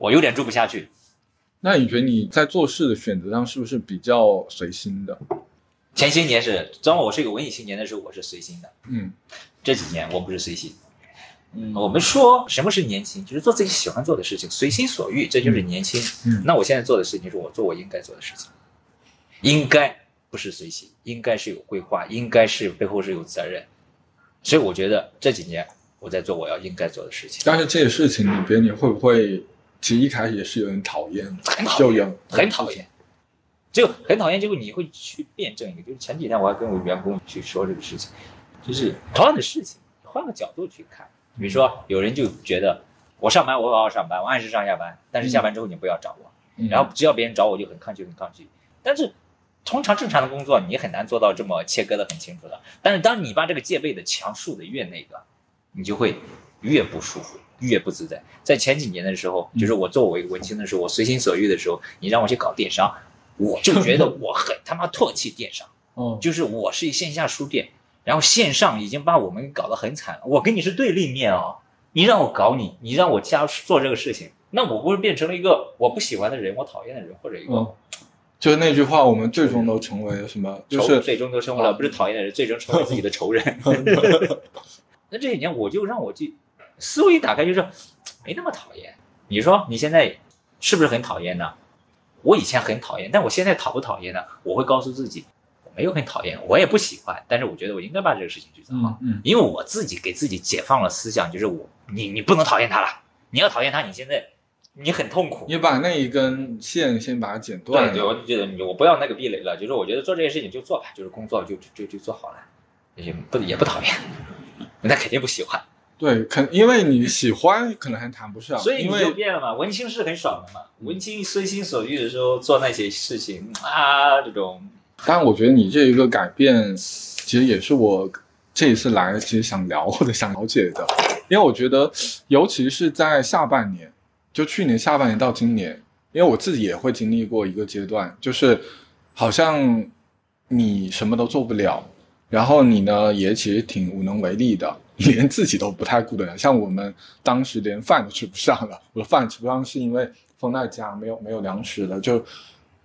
我有点住不下去。那你觉得你在做事的选择上是不是比较随心的？前些年是，当我是一个文艺青年的时候，我是随心的。嗯这几年我不是随心。嗯我们说什么是年轻，就是做自己喜欢做的事情，随心所欲，这就是年轻。嗯那我现在做的事情是我做我应该做的事情，应该不是随心，应该是有规划，应该是背后是有责任。所以我觉得这几年我在做我要应该做的事情，但是这些事情里边，你会不会其实一开始也是有人讨厌，很讨厌，很讨厌。就很讨厌，结果你会去辩证一个，就是前几天我还跟我员工去说这个事情，就是同样的事情，换个角度去看。比如说，有人就觉得我上班我好好上班，我按时上下班，但是下班之后你不要找我，嗯然后只要别人找我就很抗拒，很抗拒。但是通常正常的工作你很难做到这么切割的很清楚的。但是当你把这个戒备的墙竖的越那个，你就会越不舒服，越不自在。在前几年的时候，就是我作为文青的时候，我随心所欲的时候，你让我去搞电商，我就觉得我很他妈唾弃电商。哦就是我是一线下书店，然后线上已经把我们搞得很惨了。我跟你是对立面哦，你让我搞你，你让我加做这个事情，那我不是变成了一个我不喜欢的人，我讨厌的人，或者一个、哦就是那句话，我们最终都成为什么？就是最终都成为了不是讨厌的人，最终成为自己的仇人。那这几年我就让我去思维一打开，就是没那么讨厌。你说你现在是不是很讨厌呢？我以前很讨厌，但我现在讨不讨厌呢？我会告诉自己，我没有很讨厌，我也不喜欢，但是我觉得我应该把这个事情去做好，嗯因为我自己给自己解放了思想，就是我你你不能讨厌他了，你要讨厌他，你现在你很痛苦。你把那一根线先把它剪对对，断了。我就觉得你我不要那个壁垒了，就是我觉得做这些事情就做吧，就是工作就就就就做好了，也不也不讨厌，那肯定不喜欢，对，肯因为你喜欢，可能还谈不上，所以你就变了嘛。文青是很爽的嘛，文青随心所欲的时候做那些事情啊，这种。但我觉得你这一个改变，其实也是我这一次来其实想聊或者想了解的，因为我觉得，尤其是在下半年，就去年下半年到今年，因为我自己也会经历过一个阶段，就是好像你什么都做不了，然后你呢也其实挺无能为力的，连自己都不太顾得了。像我们当时连饭都吃不上了，我的饭吃不上是因为封在家，没有没有粮食了，就。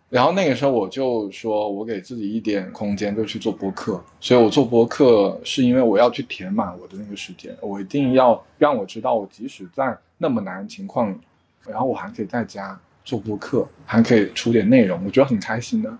然后那个时候我就说，我给自己一点空间，就去做播客。所以我做播客是因为我要去填满我的那个时间，我一定要让我知道，我即使在那么难情况，然后我还可以在家做播客，还可以出点内容，我觉得很开心的。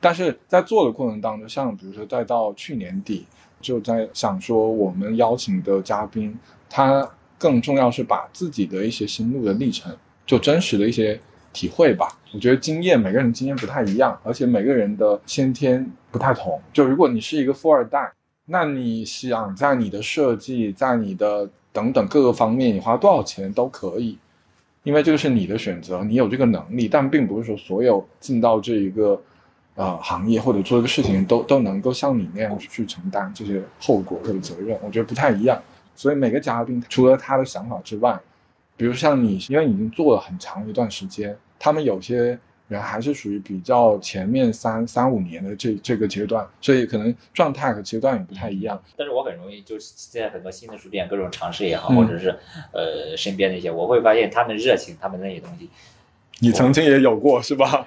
但是在做的过程当中，像比如说再到去年底，就在想说，我们邀请的嘉宾，他更重要是把自己的一些心路的历程，就真实的一些体会吧。我觉得经验，每个人经验不太一样，而且每个人的先天不太同。就如果你是一个富二代，那你想在你的设计，在你的等等各个方面，你花多少钱都可以，因为这个是你的选择，你有这个能力，但并不是说所有进到这一个呃行业或者做一个事情都都能够像你那样去承担这些后果或者责任，我觉得不太一样。所以每个嘉宾除了他的想法之外，比如像你，因为你已经做了很长一段时间，他们有些人还是属于比较前面三三五年的这这个阶段，所以可能状态和阶段也不太一样。但是我很容易就是现在很多新的书店各种尝试也好，嗯或者是呃身边的一些，我会发现他们热情，他们那些东西，你曾经也有过是吧？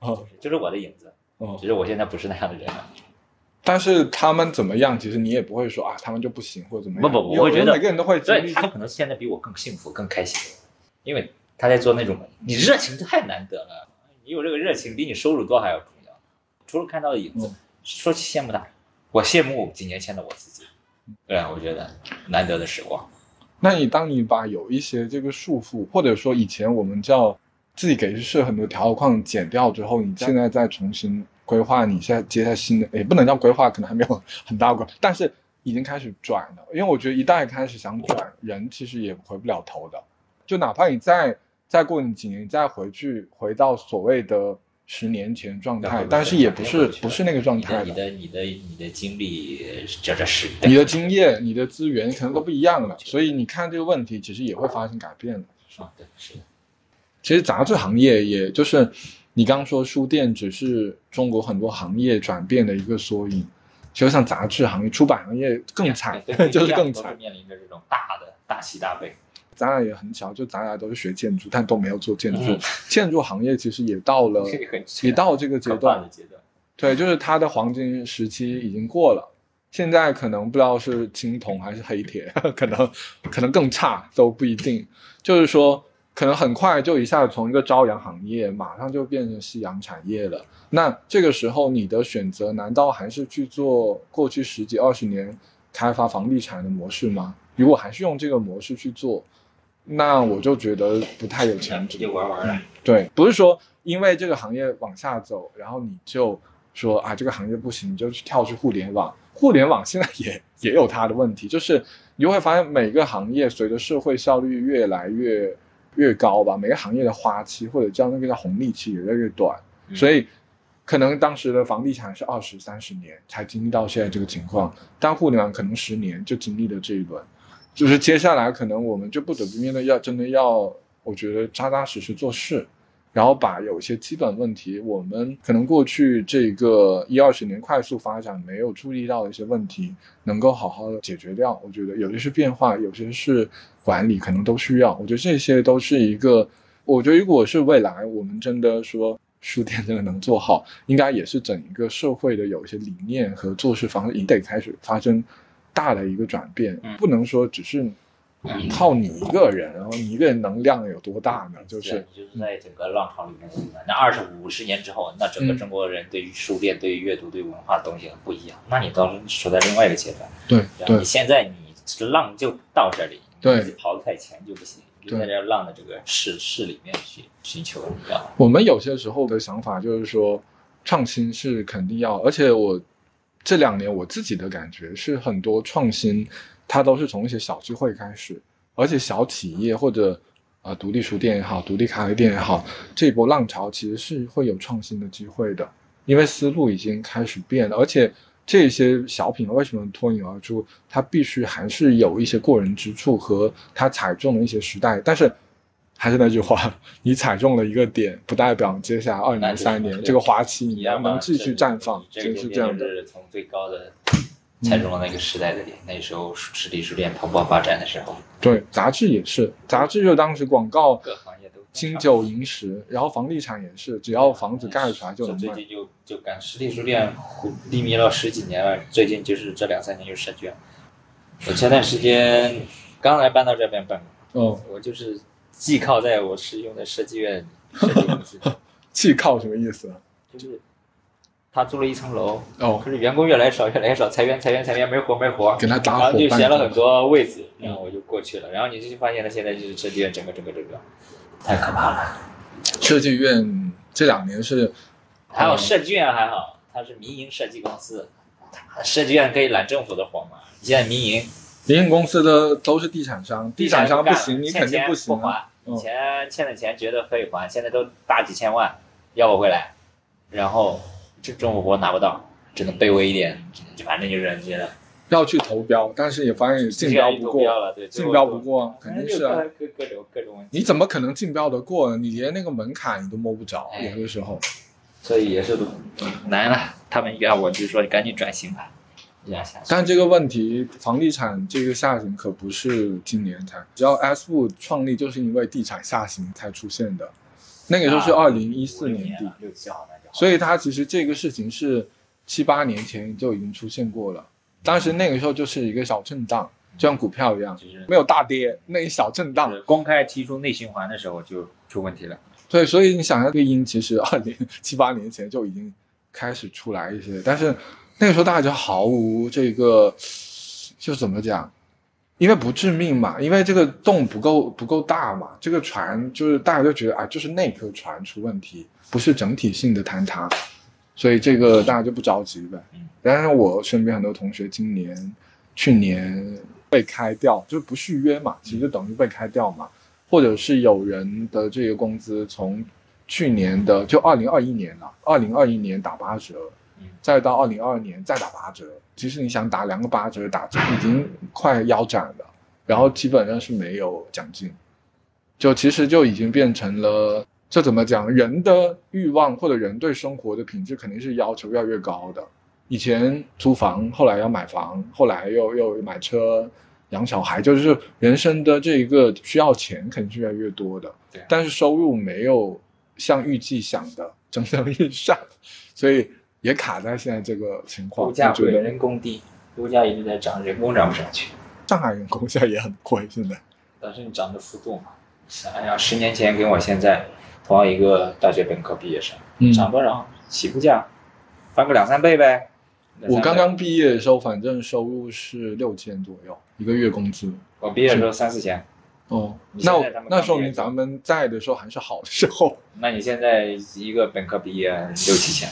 哦 就是我的影子。哦只，是我现在不是那样的人了。但是他们怎么样，其实你也不会说啊，他们就不行或者怎么样。不不我会觉得每个人都会经历他可能现在比我更幸福、更开心，因为他在做那种你热情太难得了，你有这个热情比你收入多还要重要。除了看到的影子，嗯说起羡慕他，我羡慕几年前的我自己。对啊，我觉得难得的时光。那你当你把有一些这个束缚，或者说以前我们叫自己给设很多条框减掉之后，你现在再重新规划，你现在接下新的，也不能叫规划，可能还没有很大规，但是已经开始转了。因为我觉得一旦开始想转，人其实也回不了头的。就哪怕你再再过你几年，你再回去回到所谓的十年前状态，但是也不是不是那个状态你的你的你的经历，这这是你的经验、你的资源可能都不一样了，所以你看这个问题，其实也会发生改变的。啊，对，是的，其实杂志行业，也就是你刚刚说书店只是中国很多行业转变的一个缩影。其实像杂志行业、出版行业更惨 就是更惨。面临着这种大的大喜大悲。咱俩也很巧，就咱俩都是学建筑，但都没有做建筑。嗯建筑行业其实也到了，也到这个阶段的。阶段。对，就是它的黄金时期已经过了，现在可能不知道是青铜还是黑铁，可能可能更差都不一定。就是说，可能很快就一下子从一个朝阳行业，马上就变成夕阳产业了。那这个时候，你的选择难道还是去做过去十几二十年开发房地产的模式吗？如果还是用这个模式去做，那我就觉得不太有前途。就玩玩了。对，不是说因为这个行业往下走，然后你就说啊这个行业不行，你就去跳去互联网。互联网现在也也有它的问题，就是你会发现每个行业随着社会效率越来越越高吧，每个行业的花期或者叫那个叫红利期也越来越短，嗯。所以可能当时的房地产是二十三十年才经历到现在这个情况，但互联网可能十年就经历了这一轮。就是接下来可能我们就不得不面对要真的要，我觉得扎扎实实做事，然后把有一些基本问题，我们可能过去这个一二十年快速发展没有注意到的一些问题，能够好好的解决掉。我觉得有些是变化，有些是管理，可能都需要。我觉得这些都是一个，我觉得如果是未来我们真的说书店真的能做好，应该也是整一个社会的有一些理念和做事方式，也得开始发生大的一个转变，嗯不能说只是靠你一个人，然后你一个人能量有多大呢？就是你就是在整个浪潮里面，那二十五十年之后，那整个嗯中国人对于书店、对于阅读、对于文化的东西很不一样。那你到时处在另外一个阶段，对对然后你现在你浪就到这里，对你跑得太前就不行，你就对在这浪的这个市市里面去寻求？我们有些时候的想法就是说，创新是肯定要，而且我这两年我自己的感觉是，很多创新它都是从一些小聚会开始，而且小企业或者呃独立书店也好，独立咖啡店也好，这一波浪潮其实是会有创新的机会的，因为思路已经开始变了，而且这些小品为什么脱颖而出？它必须还是有一些过人之处和它踩中了一些时代，但是。还是那句话，你踩中了一个点，不代表接下来二年、那就是三年这个花期你能继续绽放，就是这样的。从最高的踩中了那个时代的点，那时候实体书店蓬勃发展的时候，对，杂志也是，杂志就当时广告各行业都金九银十，然后房地产也是，只要房子盖出来就能卖。最近就就干实体书店低迷了十几年了，最近就是这两三年又设卷。我前段时间刚来搬到这边办公，哦，我就是寄靠在我师兄的设计院设计公司，气靠什么意思？就是他租了一层楼，哦可，是员工越来越少，越来越少，裁员裁员裁员，没活没活，给他搭然后。就闲了很多位置，然后我就过去了，然后你就发现他现在就是设计院整个整个整个太可怕了。设计院这两年是还有设计院还好，它是民营设计公司，设计院可以揽政府的活嘛。现在民营，民营公司的都是地产商，地产商不行，你肯定不行啊。不还，以嗯前欠的钱觉得可以还，现在都大几千万要不回来，然后这政府活拿不到，只能卑微一点，反正就是觉得要去投标，但是也发现竞标不过，竞标不过肯定是啊。各各种各种问题，你怎么可能竞标得过呢？你连那个门槛你都摸不着，哎有的时候。所以也是难了。他们要我就说你赶紧转型吧，这样下去。但这个问题，房地产这个下行可不是今年才，只要 S 部创立就是因为地产下行才出现的，那个时候是二零一四年底，六七号那就好。所以它其实这个事情是七八年前就已经出现过了，当时那个时候就是一个小震荡，就像股票一样，其实没有大跌，那一小震荡，公开提出内循环的时候就出问题了。对，所以你想想，这个因其实二零七八年前就已经开始出来一些，但是那个时候大家就毫无这个，就怎么讲？因为不致命嘛，因为这个洞不够不够大嘛，这个船就是大家就觉得啊，就是那颗船出问题，不是整体性的坍塌，所以这个大家就不着急呗嗯。但是我身边很多同学今年、去年被开掉，就是不续约嘛，其实就等于被开掉嘛。或者是有人的这个工资从去年的就二零二一年了，二零二一年打八折，嗯再到二零二二年再打八折。其实你想打两个八折，打折已经快腰斩了，然后基本上是没有奖金，就其实就已经变成了，这怎么讲？人的欲望或者人对生活的品质肯定是要求越来越高的。以前租房，后来要买房，后来又又买车、养小孩，就是人生的这一个需要钱肯定是越来越多的。但是收入没有像预计想的蒸蒸日上，所以也卡在现在这个情况。物价贵，人工低，物价一直在涨，人工涨不上去。上海人工现在也很贵，现在。但是你涨的幅度嘛，想想十年前跟我现在同样一个大学本科毕业生，嗯涨多少？起步价翻个两三倍呗。倍我刚刚毕业的时候，反正收入是六千左右一个月工资。我毕业的时候三四千，哦，那那说明咱们在的时候还是好的时候，那你现在一个本科毕业六七千，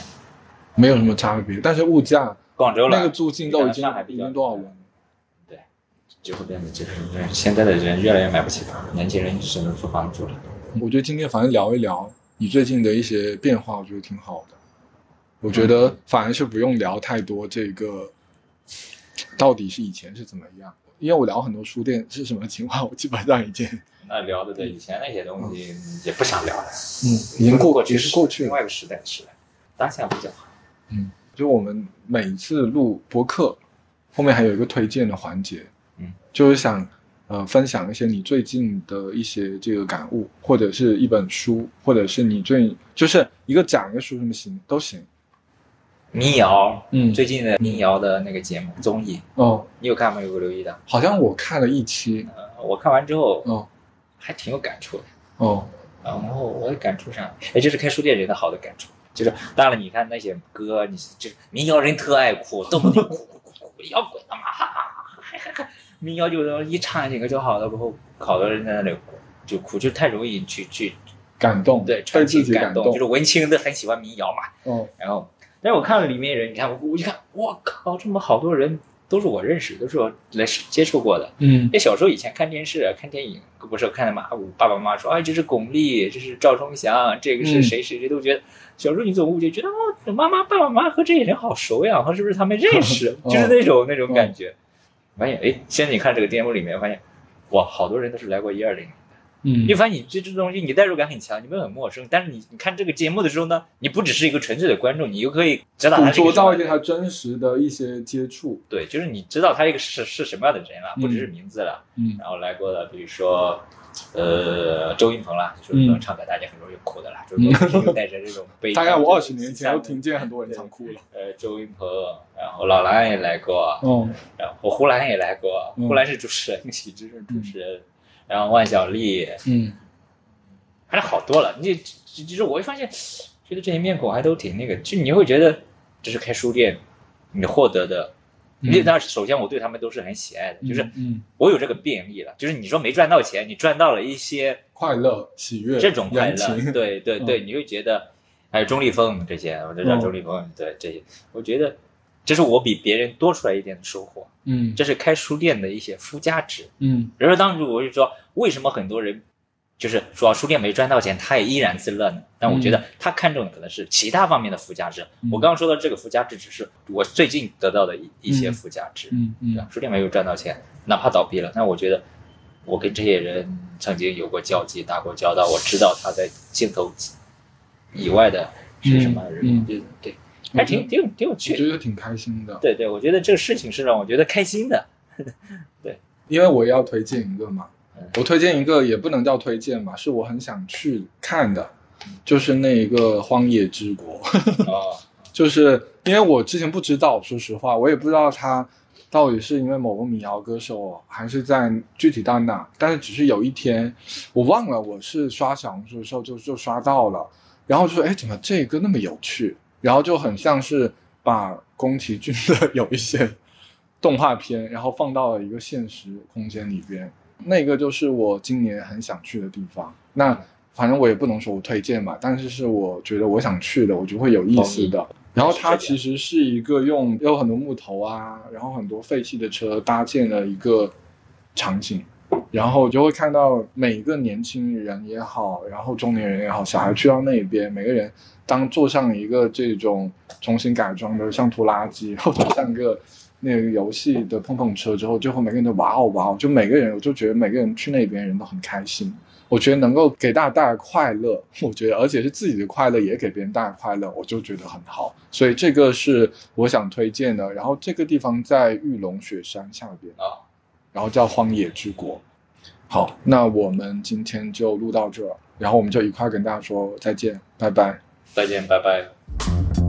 没有什么差别。但是物价广州了那个租金都已经已经多少了？就会变得就是现在的人越来越买不起房，年轻人只能租房住了。我觉得今天反正聊一聊你最近的一些变化，我觉得挺好的。我觉得反而是不用聊太多这个到底是以前是怎么样，因为我聊很多书店是什么情况，我基本上已经那聊的对以前那些东西也不想聊了，嗯已经过过去是过去了。另外一个时代的时代，当下比较好。就我们每次录播客后面还有一个推荐的环节，嗯，就是想呃分享一些你最近的一些这个感悟，或者是一本书，或者是你最就是一个讲一个书什么行都行。民谣，嗯最近的民谣的那个节目综艺，哦，你有看吗？有没有留意到？好像我看了一期。呃，我看完之后哦还挺有感触的。哦，然后我的感触上，哎，这是开书店人的好的感触，就是当然你看那些歌，你就是民谣人特爱哭，动不动哭哭哭哭，摇滚他妈，哈哈哈哈哈哈民谣就是一唱几个就好了，过后好多人在那里哭就哭，就太容易去去感动，对被传情自己感动，就是文青都很喜欢民谣嘛，哦，然后，但是我看了里面人，你看我我一看，我靠，这么好多人都是我认识，都是我来接触过的。嗯那小时候以前看电视、看电影，不是看的嘛？我爸爸妈妈说，哎，这是巩俐，这是赵忠祥，这个是嗯谁谁谁，都觉得小时候你总误解，觉得哦，妈妈、爸爸妈妈和这些人好熟呀，和是不是他们认识？哦 就是那种那种感觉。发现，哎，现在你看这个节目里面，发现，哇，好多人都是来过一二零。嗯你发现你这这东西你代入感很强，你们很陌生，但是你你看这个节目的时候呢，你不只是一个纯粹的观众，你又可以知道他捕捉是一个到一个他真实的一些接触。对，就是你知道他一个是是什么样的人了，嗯不只是名字了。嗯然后来过的，比如说，呃，周云鹏啦，周云鹏唱歌大家很容易哭的啦，周云鹏带着这种悲 伤。大概我二十年前都都听见很多人唱哭了。呃，周云鹏，然后老蓝也来过，哦，然后胡兰也来过，嗯呼兰是主持人，喜之是主持人，然后万晓利，嗯。还是好多了。你其其实我会发现，觉得这些面孔还都挺那个，就你会觉得这是开书店你获得的。嗯。因为当然，首先我对他们都是很喜爱的，就是嗯，我有这个便利了，就是你说没赚到钱，你赚到了一些快乐、喜悦、这种快乐，对对对，你会觉得，还有钟立风这些，我就知道嗯。钟立风，对这些，我觉得这是我比别人多出来一点的收获，嗯这是开书店的一些附加值。嗯比如说当时我就说，为什么很多人就是说书店没赚到钱，他也依然自乐呢？但我觉得他看重的可能是其他方面的附加值。嗯我刚刚说的这个附加值，只是我最近得到的一一些嗯附加值。嗯嗯对吧？书店没有赚到钱，哪怕倒闭了，那我觉得我跟这些人曾经有过交集、打过交道，我知道他在镜头以外的是什么人，嗯嗯就对，还挺挺有挺有趣的。觉得挺开心的。对对，我觉得这个事情是让我觉得开心的。对因为我也要推荐一个嘛嗯，我推荐一个也不能叫推荐嘛，是我很想去看的，就是那一个《荒野之国》。啊，就是因为我之前不知道，说实话，我也不知道他到底是因为某个民谣歌手，还是在具体到哪。但是只是有一天，我忘了我是刷小红书的时候就就刷到了，然后就说，哎，怎么这个那么有趣？然后就很像是把宫崎骏的有一些动画片，然后放到了一个现实空间里边。那个就是我今年很想去的地方。那反正我也不能说我推荐吧，但是是我觉得我想去的，我就会有意思的。然后它其实是一个用有很多木头啊，然后很多废弃的车搭建了一个场景，然后我就会看到每个年轻人也好，然后中年人也好，小孩去到那边，每个人当坐上一个这种重新改装的像拖拉机或者像个那个游戏的碰碰车之后，最后每个人都哇哦哇哦，就每个人我就觉得每个人去那边人都很开心。我觉得能够给大家带来快乐，我觉得而且是自己的快乐也给别人带来快乐，我就觉得很好。所以这个是我想推荐的。然后这个地方在玉龙雪山下边啊，然后叫荒野之国。好，那我们今天就录到这，然后我们就一块跟大家说再见，拜拜。再见，拜拜。